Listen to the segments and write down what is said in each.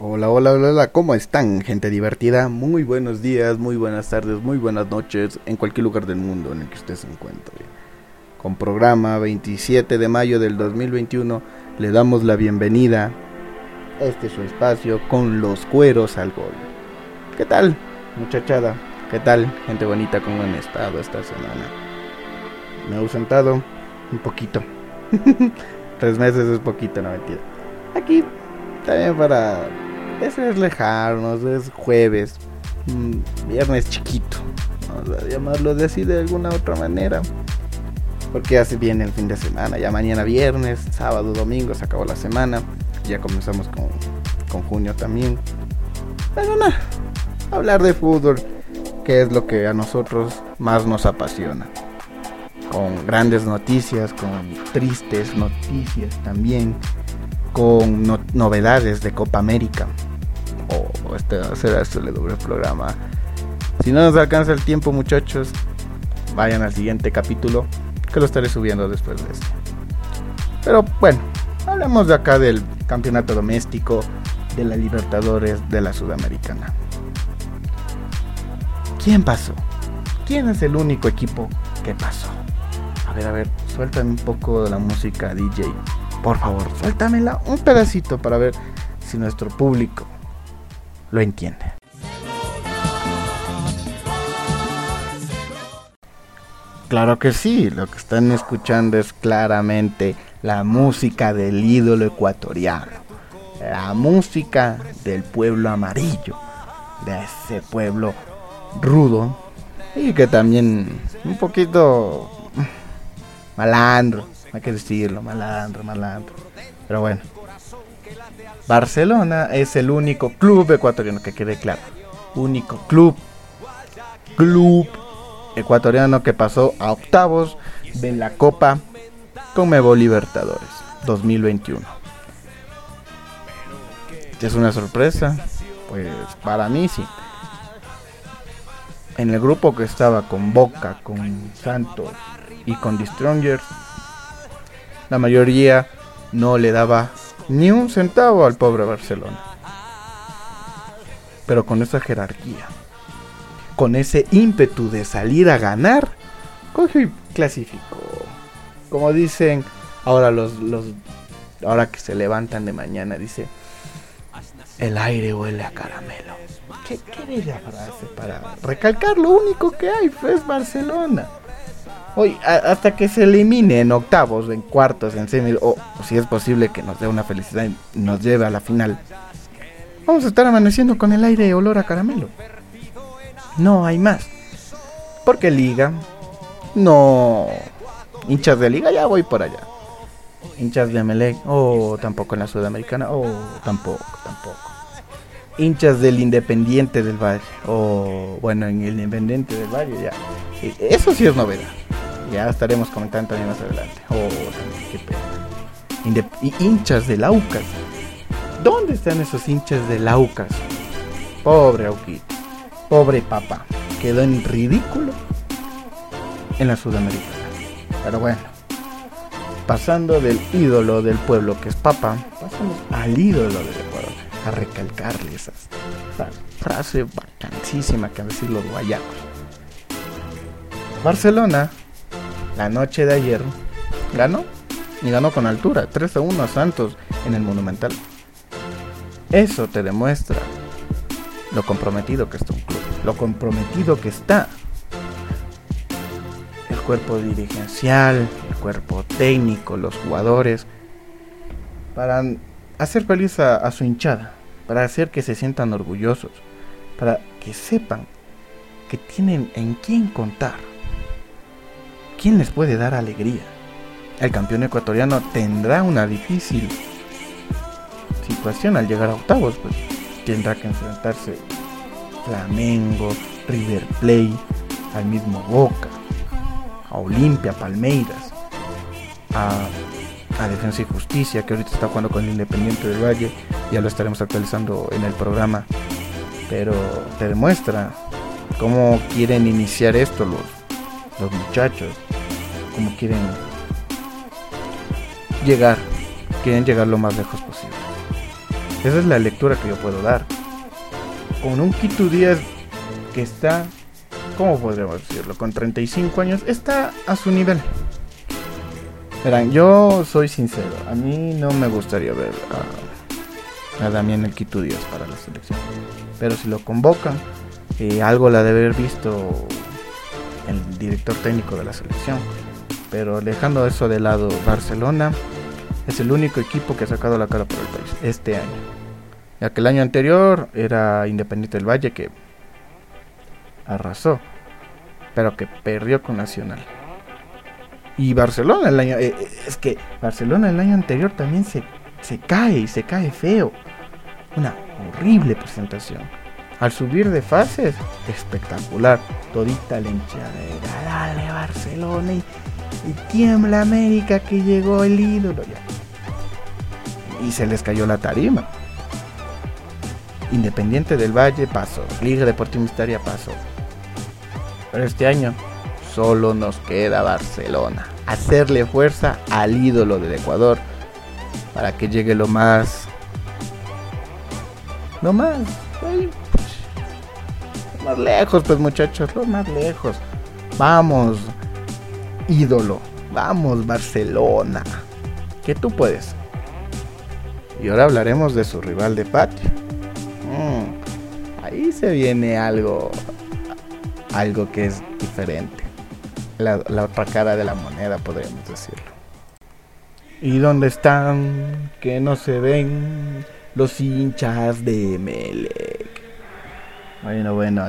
Hola, hola, hola, hola, ¿cómo están, gente divertida? Muy buenos días, muy buenas tardes, muy buenas noches, en cualquier lugar del mundo en el que usted se encuentre. Con programa 27 de mayo del 2021, le damos la bienvenida. Este es su espacio con los cueros al gol. ¿Qué tal, muchachada? ¿Qué tal, gente bonita? ¿Cómo han estado esta semana? Me he ausentado un poquito. Tres meses es poquito, no mentira. Aquí también para es reflejarnos, es jueves, mm, viernes chiquito, vamos a llamarlo así de alguna otra manera. Porque ya se viene el fin de semana, ya mañana viernes, sábado, domingo se acabó la semana, ya comenzamos con, con junio también. Pero nada, hablar de fútbol, que es lo que a nosotros más nos apasiona. Con grandes noticias, con tristes noticias también, con novedades de Copa América o este será el doble programa. Si no nos alcanza el tiempo, muchachos, vayan al siguiente capítulo que lo estaré subiendo después de este. Pero bueno, hablemos de acá del campeonato doméstico de la Libertadores de la Sudamericana. ¿Quién pasó? ¿Quién es el único equipo que pasó? A ver, a ver, suéltame un poco de la música DJ. Por favor, suéltamela un pedacito para ver si nuestro público lo entiende. Claro que sí, lo que están escuchando es claramente la música del ídolo ecuatoriano, la música del pueblo amarillo, de ese pueblo rudo y que también un poquito malandro, hay que decirlo, malandro, malandro. Pero bueno, Barcelona es el único club ecuatoriano, que quede claro. Único club, club ecuatoriano que pasó a octavos de la Copa Conmebol Libertadores 2021. ¿Es una sorpresa? Pues para mí sí. En el grupo que estaba con Boca, con Santos y con The Strongers, la mayoría no le daba ni un centavo al pobre Barcelona. Pero con esa jerarquía, con ese ímpetu de salir a ganar, coge y clasificó. Como dicen ahora los, los ahora que se levantan de mañana, dice el aire huele a caramelo. ¿Qué, qué bella frase para recalcar lo único que hay, es Barcelona. Hoy, hasta que se elimine en octavos, en cuartos, en semis, o si es posible que nos dé una felicidad y nos lleve a la final, vamos a estar amaneciendo con el aire de olor a caramelo. No hay más. Porque Liga, no. Hinchas de Liga, ya voy por allá. Hinchas de Melec, o tampoco en la Sudamericana, o tampoco, tampoco. Hinchas del Independiente del Valle, o bueno, en el Independiente del Valle, ya. E, eso sí es novedad. Ya estaremos comentando también más adelante. Oh, qué hinchas del Aucas. ¿Dónde están esos hinchas del Aucas? Pobre Auquito. Pobre papá. Quedó en ridículo en la Sudamericana. Pero bueno. Pasando del ídolo del pueblo que es papa, pasamos al ídolo del Ecuador. A recalcarle esa frase vacancísima que han decir los guayacos. Barcelona la noche de ayer ganó y ganó con altura, 3 a 1 a Santos en el Monumental. Eso te demuestra lo comprometido que está un club, lo comprometido que está el cuerpo dirigencial, el cuerpo técnico, los jugadores, para hacer feliz a, a su hinchada, para hacer que se sientan orgullosos, para que sepan que tienen en quién contar ¿quién les puede dar alegría? El campeón ecuatoriano tendrá una difícil situación al llegar a octavos, pues tendrá que enfrentarse Flamengo, River Plate, al mismo Boca, a Olimpia, Palmeiras, a, Defensa y Justicia, que ahorita está jugando con el Independiente del Valle, ya lo estaremos actualizando en el programa, pero te demuestra cómo quieren iniciar esto los, los muchachos como quieren llegar, quieren llegar lo más lejos posible. Esa es la lectura que yo puedo dar. Con un Quito Díaz que está, ¿cómo podríamos decirlo? Con 35 años, está a su nivel. Verán, yo soy sincero, a mí no me gustaría ver a, a Damián El Quito Díaz para la selección. Pero si lo convocan, eh, algo la debe haber visto el director técnico de la selección. Pero dejando eso de lado, Barcelona es el único equipo que ha sacado la cara por el país este año. Ya que el año anterior era Independiente del Valle que arrasó, pero que perdió con Nacional. Y Barcelona el año eh, eh, es que Barcelona el año anterior también se, se cae y se cae feo. Una horrible presentación. Al subir de fases, espectacular. Todita la. Dale Barcelona y, y tiembla América que llegó el ídolo ya. Y se les cayó la tarima. Independiente del Valle pasó. Liga Deportiva Misteria pasó. Pero este año solo nos queda Barcelona. Hacerle fuerza al ídolo del Ecuador para que llegue lo más. Lo más. Lo más lejos, pues muchachos, lo más lejos. Vamos, ídolo. Vamos, Barcelona. Que tú puedes. Y ahora hablaremos de su rival de patio. Mm, ahí se viene algo algo que es diferente. La, otra cara de la moneda, podríamos decirlo. ¿Y dónde están? Que no se ven los hinchas de Melec. Bueno, bueno,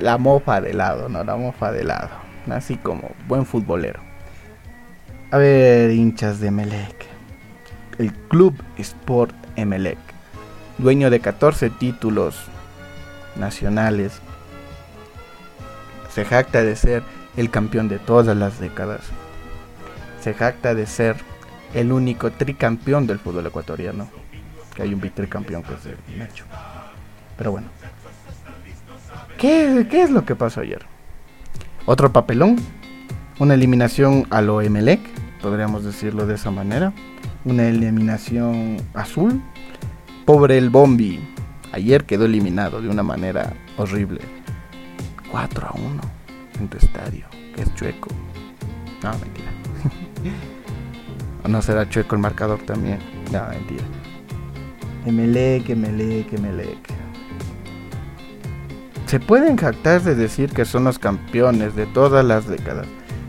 la mofa de lado, no, la mofa de lado. Así como buen futbolero. A ver, hinchas de Melec. El Club Sport Emelec, dueño de 14 títulos nacionales, se jacta de ser el campeón de todas las décadas. Se jacta de ser el único tricampeón del fútbol ecuatoriano. Que hay un tricampeón que es el Nacho. Pero bueno. ¿Qué, ¿Qué, es lo que pasó ayer? Otro papelón. Una eliminación a lo Emelec. Podríamos decirlo de esa manera. Una eliminación azul. Pobre el Bombi. Ayer quedó eliminado de una manera horrible 4 a 1 en tu estadio, que es chueco. No, mentira. ¿O no será chueco el marcador también? No, mentira. Emelec, Emelec, Emelec. Se pueden jactar de decir que son los campeones de todas las décadas,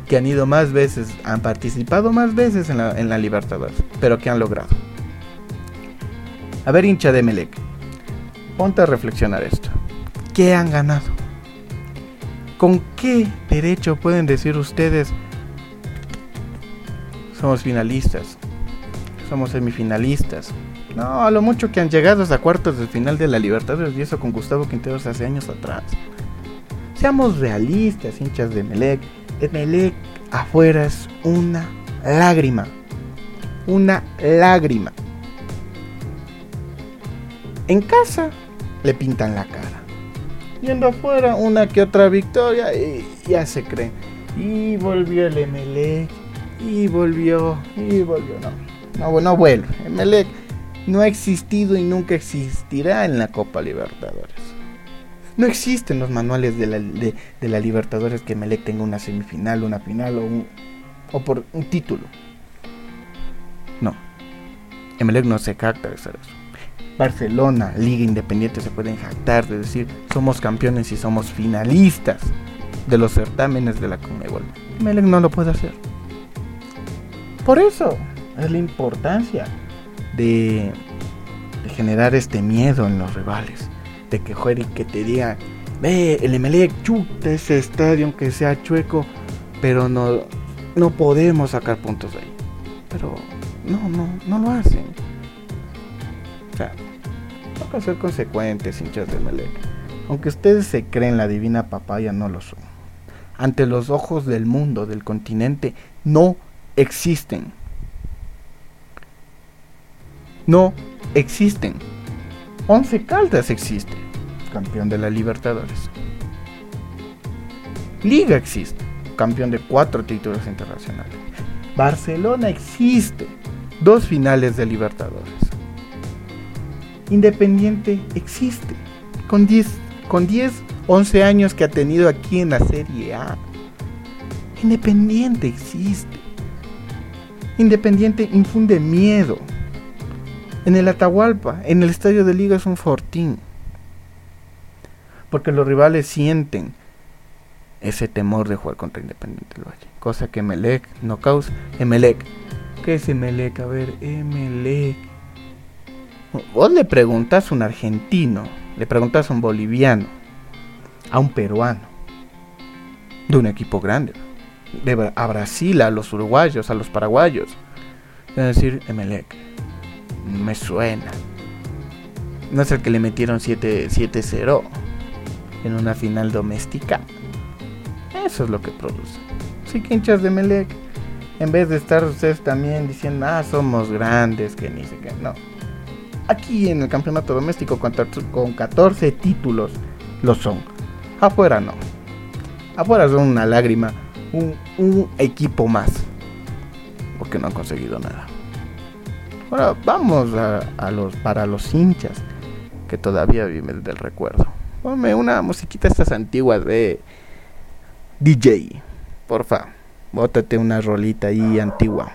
que han ido más veces, han participado más veces en la, en Libertadores, pero que han logrado. A ver, hincha de Emelec, ponte a reflexionar esto. ¿Qué han ganado? ¿Con qué derecho pueden decir ustedes somos finalistas? Somos semifinalistas. No, a lo mucho que han llegado hasta cuartos del final de la Libertadores y eso con Gustavo Quinteros hace años atrás. Seamos realistas, hinchas de Melec. Melec afuera es una lágrima. Una lágrima. En casa le pintan la cara yendo afuera, una que otra victoria y ya se creen. Y volvió el Emelec, y volvió, y volvió. No, no, no vuelve. Emelec no ha existido y nunca existirá en la Copa Libertadores. No existen los manuales de la, de, la Libertadores que Emelec tenga una semifinal, una final o, un, o por un título. No. Emelec no se capta de hacer eso. Barcelona, Liga Independiente se pueden jactar de decir somos campeones y somos finalistas de los certámenes de la Conmebol. Melec no lo puede hacer. Por eso es la importancia de, generar este miedo en los rivales. De que juegue que te diga, ve, el Emelec chuta ese estadio aunque sea chueco, pero no, no podemos sacar puntos de ahí. Pero no, no, no lo hacen. O sea, Toca ser consecuentes, hinchas de Melec. Aunque ustedes se creen la divina papaya, no lo son. Ante los ojos del mundo, del continente, no existen. No existen. Once Caldas existe, campeón de la Libertadores. Liga existe, campeón de cuatro títulos internacionales. Barcelona existe, dos finales de Libertadores. Independiente existe. Con 10, con 10, 11 años que ha tenido aquí en la Serie A. Independiente existe. Independiente infunde miedo. En el Atahualpa, en el estadio de Liga es un fortín. Porque los rivales sienten ese temor de jugar contra Independiente del Valle. Cosa que Melec no causa. Emelec. ¿Qué es Emelec? A ver, Emelec. Vos le preguntas a un argentino, le preguntas a un boliviano, a un peruano, de un equipo grande, de, a Brasil, a los uruguayos, a los paraguayos. Es decir, Emelec. Me suena. No es el que le metieron 7-0 en una final doméstica. Eso es lo que produce. Si que hinchas de Melec, en vez de estar ustedes también diciendo, ah, somos grandes, que ni sé qué, no. Aquí en el campeonato doméstico con 14 títulos lo son. Afuera no. Afuera son una lágrima, un, equipo más. Porque no han conseguido nada. Ahora vamos a, los para los hinchas que todavía viven del recuerdo. Ponme una musiquita estas antiguas de DJ, porfa, bótate una rolita ahí antigua.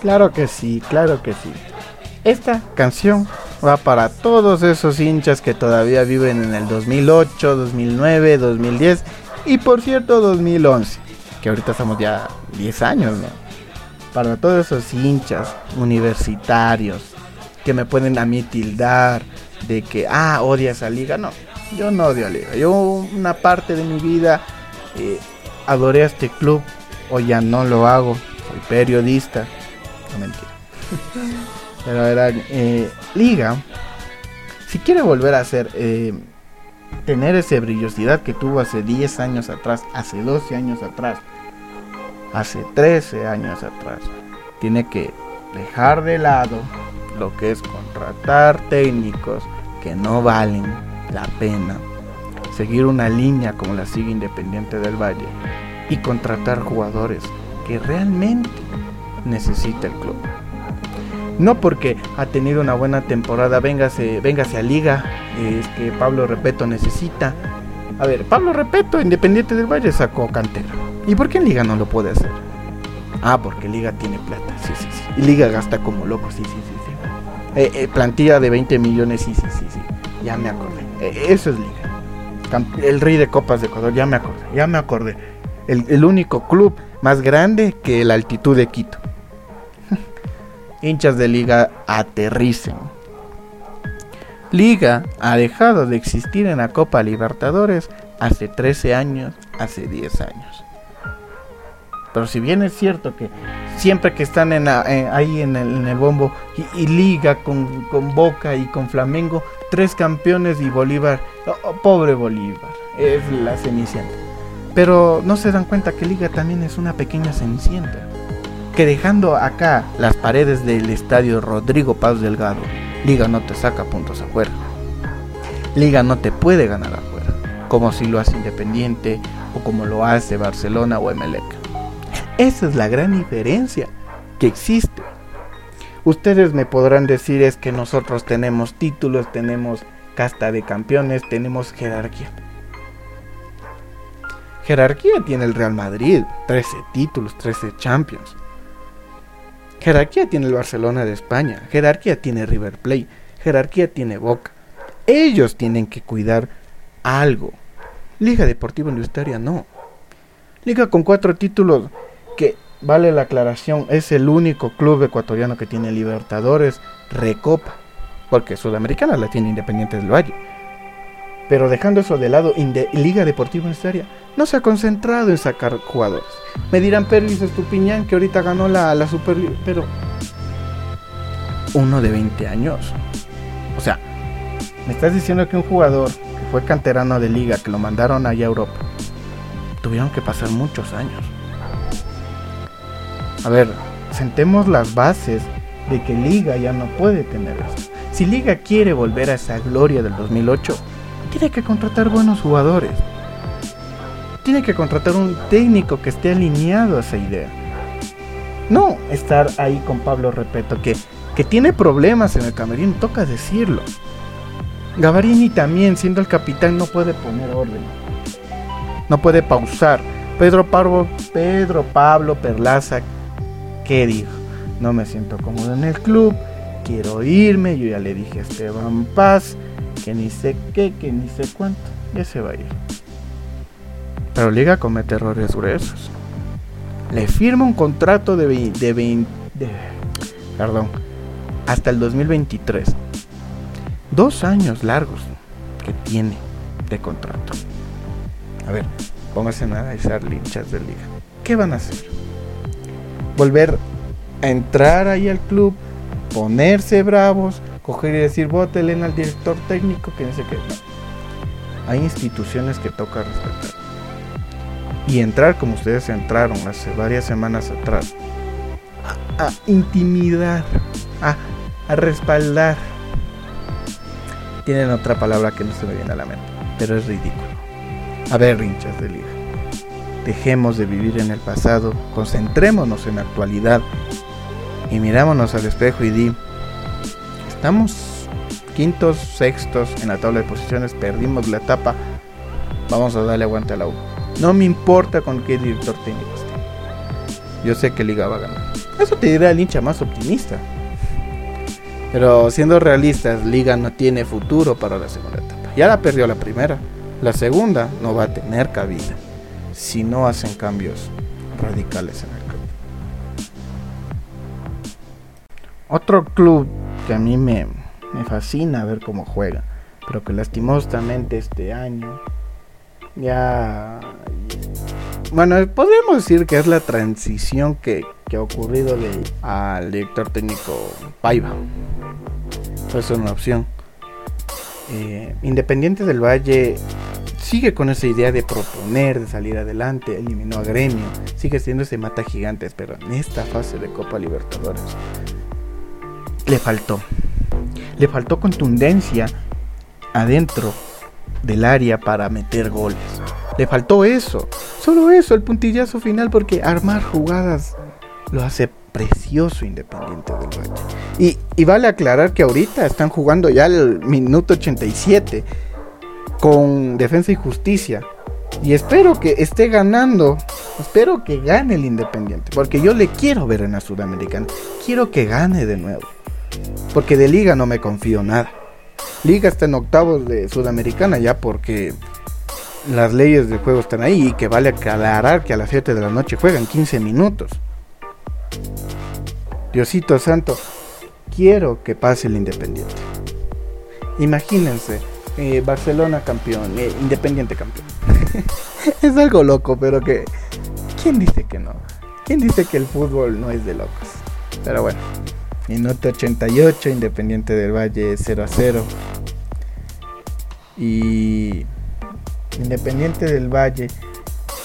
Claro que sí, claro que sí. Esta canción va para todos esos hinchas que todavía viven en el 2008, 2009, 2010 y por cierto 2011, que ahorita estamos ya 10 años, ¿no? Para todos esos hinchas universitarios que me pueden a mí tildar de que, ah, odias a Liga, no, yo no odio a Liga. Yo una parte de mi vida eh, adoré a este club. O ya no lo hago. Soy periodista. No mentira. Pero era eh, Liga. Si quiere volver a ser... Eh, tener esa brillosidad que tuvo hace 10 años atrás, hace 12 años atrás, hace 13 años atrás, tiene que dejar de lado lo que es contratar técnicos que no valen, la pena seguir una línea como la sigue Independiente del Valle y contratar jugadores que realmente necesita el club. No porque ha tenido una buena temporada, véngase, véngase a liga, es que Pablo Repeto necesita. A ver, Pablo Repeto, Independiente del Valle, sacó cantera. ¿Y por qué en liga no lo puede hacer? Ah, porque liga tiene plata, sí, sí, sí. Y liga gasta como loco, sí, sí, sí. sí. Eh, eh, plantilla de 20 millones, sí, sí, sí, sí. Ya me acordé. E, eso es Liga. El rey de copas de Ecuador, ya me acordé, ya me acordé. El, único club más grande que la altitud de Quito. Hinchas de Liga aterricen. Liga ha dejado de existir en la Copa Libertadores hace 13 años, hace 10 años. Pero si bien es cierto que siempre que están en ahí en el, bombo y, liga con, con, Boca y con Flamengo, tres campeones y Bolívar, oh, oh, pobre Bolívar, es la cenicienta. Pero no se dan cuenta que liga también es una pequeña cenicienta. Que dejando acá las paredes del estadio Rodrigo Paz Delgado, liga no te saca puntos afuera. Liga no te puede ganar afuera, como si lo hace Independiente o como lo hace Barcelona o Emelec. Esa es la gran diferencia que existe. Ustedes me podrán decir es que nosotros tenemos títulos, tenemos casta de campeones, tenemos jerarquía. Jerarquía tiene el Real Madrid, 13 títulos, 13 Champions. Jerarquía tiene el Barcelona de España, jerarquía tiene River Plate, jerarquía tiene Boca. Ellos tienen que cuidar algo. Liga Deportiva Universitaria no. Liga con cuatro títulos vale la aclaración, es el único club ecuatoriano que tiene Libertadores, Recopa, porque Sudamericana la tiene Independiente del Valle. Pero dejando eso de lado, Liga Deportiva Universitaria no se ha concentrado en sacar jugadores. Me dirán Perlis Estupiñán que ahorita ganó la, la Superliga, pero uno de 20 años. O sea, me estás diciendo que un jugador que fue canterano de liga, que lo mandaron allá a Europa, tuvieron que pasar muchos años. A ver, sentemos las bases de que Liga ya no puede tener eso. Si Liga quiere volver a esa gloria del 2008, tiene que contratar buenos jugadores. Tiene que contratar un técnico que esté alineado a esa idea. No estar ahí con Pablo Repeto, que, que tiene problemas en el camerino, toca decirlo. Gavarini también, siendo el capitán, no puede poner orden. No puede pausar. Pedro Pablo, Pedro Pablo Perlaza, ¿qué dijo? No me siento cómodo en el club, quiero irme, yo ya le dije a Esteban Paz, que ni sé qué, que ni sé cuánto, ya se va a ir. Pero Liga comete errores gruesos. Le firma un contrato de, de, perdón, hasta el 2023. Dos años largos que tiene de contrato. A ver, póngase a analizar linchas de liga. ¿Qué van a hacer? Volver a entrar ahí al club, ponerse bravos, coger y decir, voten al director técnico, que dice que no. Hay instituciones que toca respetar. Y entrar como ustedes entraron hace varias semanas atrás. A, intimidar, a, a respaldar. Tienen otra palabra que no se me viene a la mente, pero es ridículo. A ver, hinchas de liga. Dejemos de vivir en el pasado, concentrémonos en la actualidad y mirámonos al espejo y di, estamos quintos, sextos en la tabla de posiciones, perdimos la etapa, vamos a darle aguante a la U. No me importa con qué director técnico esté. Yo sé que Liga va a ganar. Eso te dirá el hincha más optimista. Pero siendo realistas, Liga no tiene futuro para la segunda etapa. Ya la perdió la primera. La segunda no va a tener cabida si no hacen cambios radicales en el Otro club que a mí me, me fascina ver cómo juega, pero que lastimosamente este año ya... Bueno, podríamos decir que es la transición que, que ha ocurrido al director técnico Paiva. Es una opción. Eh, Independiente del Valle sigue con esa idea de proponer, de salir adelante, eliminó a Gremio, sigue siendo ese mata gigantes, pero en esta fase de Copa Libertadores le faltó. Le faltó contundencia adentro del área para meter goles. Le faltó eso. Solo eso, el puntillazo final, porque armar jugadas lo hace precioso Independiente del Valle. Y, y vale aclarar que ahorita están jugando ya el minuto 87 con defensa y justicia. Y espero que esté ganando. Espero que gane el Independiente. Porque yo le quiero ver en la Sudamericana. Quiero que gane de nuevo. Porque de liga no me confío nada. Liga está en octavos de Sudamericana ya porque las leyes del juego están ahí y que vale aclarar que a las 7 de la noche juegan 15 minutos. Diosito Santo, quiero que pase el Independiente. Imagínense, eh, Barcelona campeón, eh, Independiente campeón. es algo loco, pero que... ¿Quién dice que no? ¿Quién dice que el fútbol no es de locos? Pero bueno, Minuto 88, Independiente del Valle 0 a 0. Y Independiente del Valle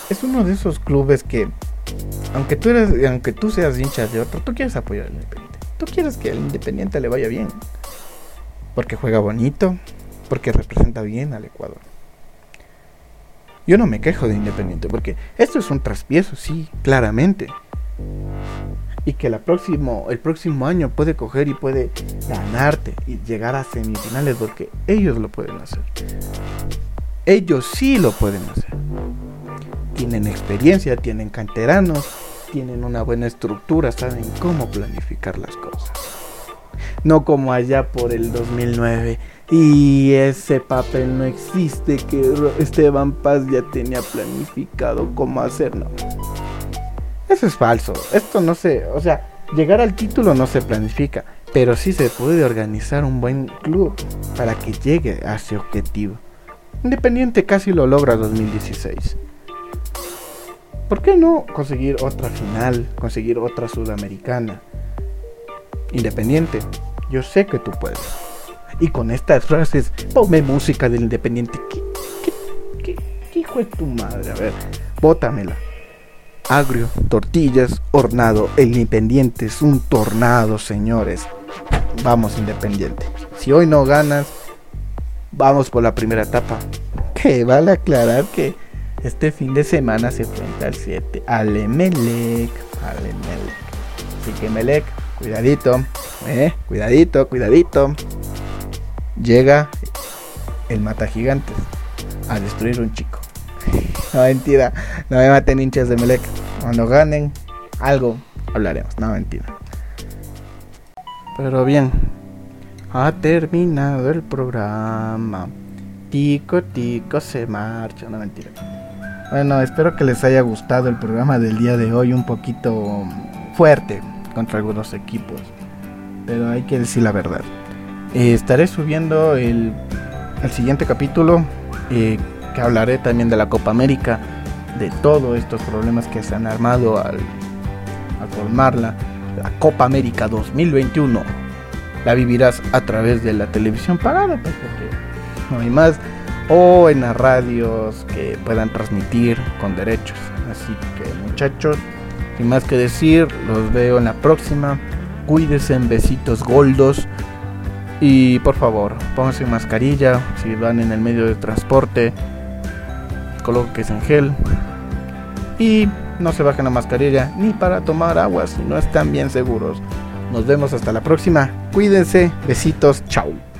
es uno de esos clubes que, aunque tú, eres, aunque tú seas hincha de otro, tú quieres apoyar al Independiente. Tú quieres que al Independiente le vaya bien. Porque juega bonito, porque representa bien al Ecuador. Yo no me quejo de Independiente, porque esto es un traspiezo, sí, claramente y que la próximo, el próximo año puede coger y puede ganarte y llegar a semifinales porque ellos lo pueden hacer. Ellos sí lo pueden hacer. Tienen experiencia, tienen canteranos, tienen una buena estructura, saben cómo planificar las cosas. No como allá por el 2009 y ese papel no existe que Esteban Paz ya tenía planificado cómo hacerlo. Eso es falso. Esto no se, o sea, llegar al título no se planifica, pero sí se puede organizar un buen club para que llegue a ese objetivo. Independiente casi lo logra 2016. ¿Por qué no conseguir otra final, conseguir otra sudamericana? Independiente, yo sé que tú puedes. Y con estas frases, ponme música del Independiente. ¿Qué, hijo de tu madre? A ver, bótamela agrio, tortillas, hornado. El Independiente es un tornado, señores. Vamos, Independiente. Si hoy no ganas, vamos por la primera etapa. Que vale aclarar que este fin de semana se enfrenta al 7, al Emelec, Emelec. Así que Melec, cuidadito, eh, cuidadito, cuidadito. Llega el mata gigantes a destruir un chico. No, mentira. No me maten hinchas de Melec. Cuando ganen algo, hablaremos. No, mentira. Pero bien. Ha terminado el programa. Tico, tico, se marcha. No, mentira. Bueno, espero que les haya gustado el programa del día de hoy. Un poquito fuerte contra algunos equipos. Pero hay que decir la verdad. Eh, estaré subiendo el, el siguiente capítulo. Eh, que hablaré también de la Copa América, de todos estos problemas que se han armado al, al colmarla. La Copa América 2021 la vivirás a través de la televisión pagada, pues, porque no hay más, o en las radios que puedan transmitir con derechos. Así que muchachos, sin más que decir, los veo en la próxima. Cuídense en besitos goldos. Y por favor, pónganse mascarilla si van en el medio de transporte coloques en gel y no se bajen la mascarilla ni para tomar agua si no están bien seguros. Nos vemos hasta la próxima. Cuídense. Besitos. Chao.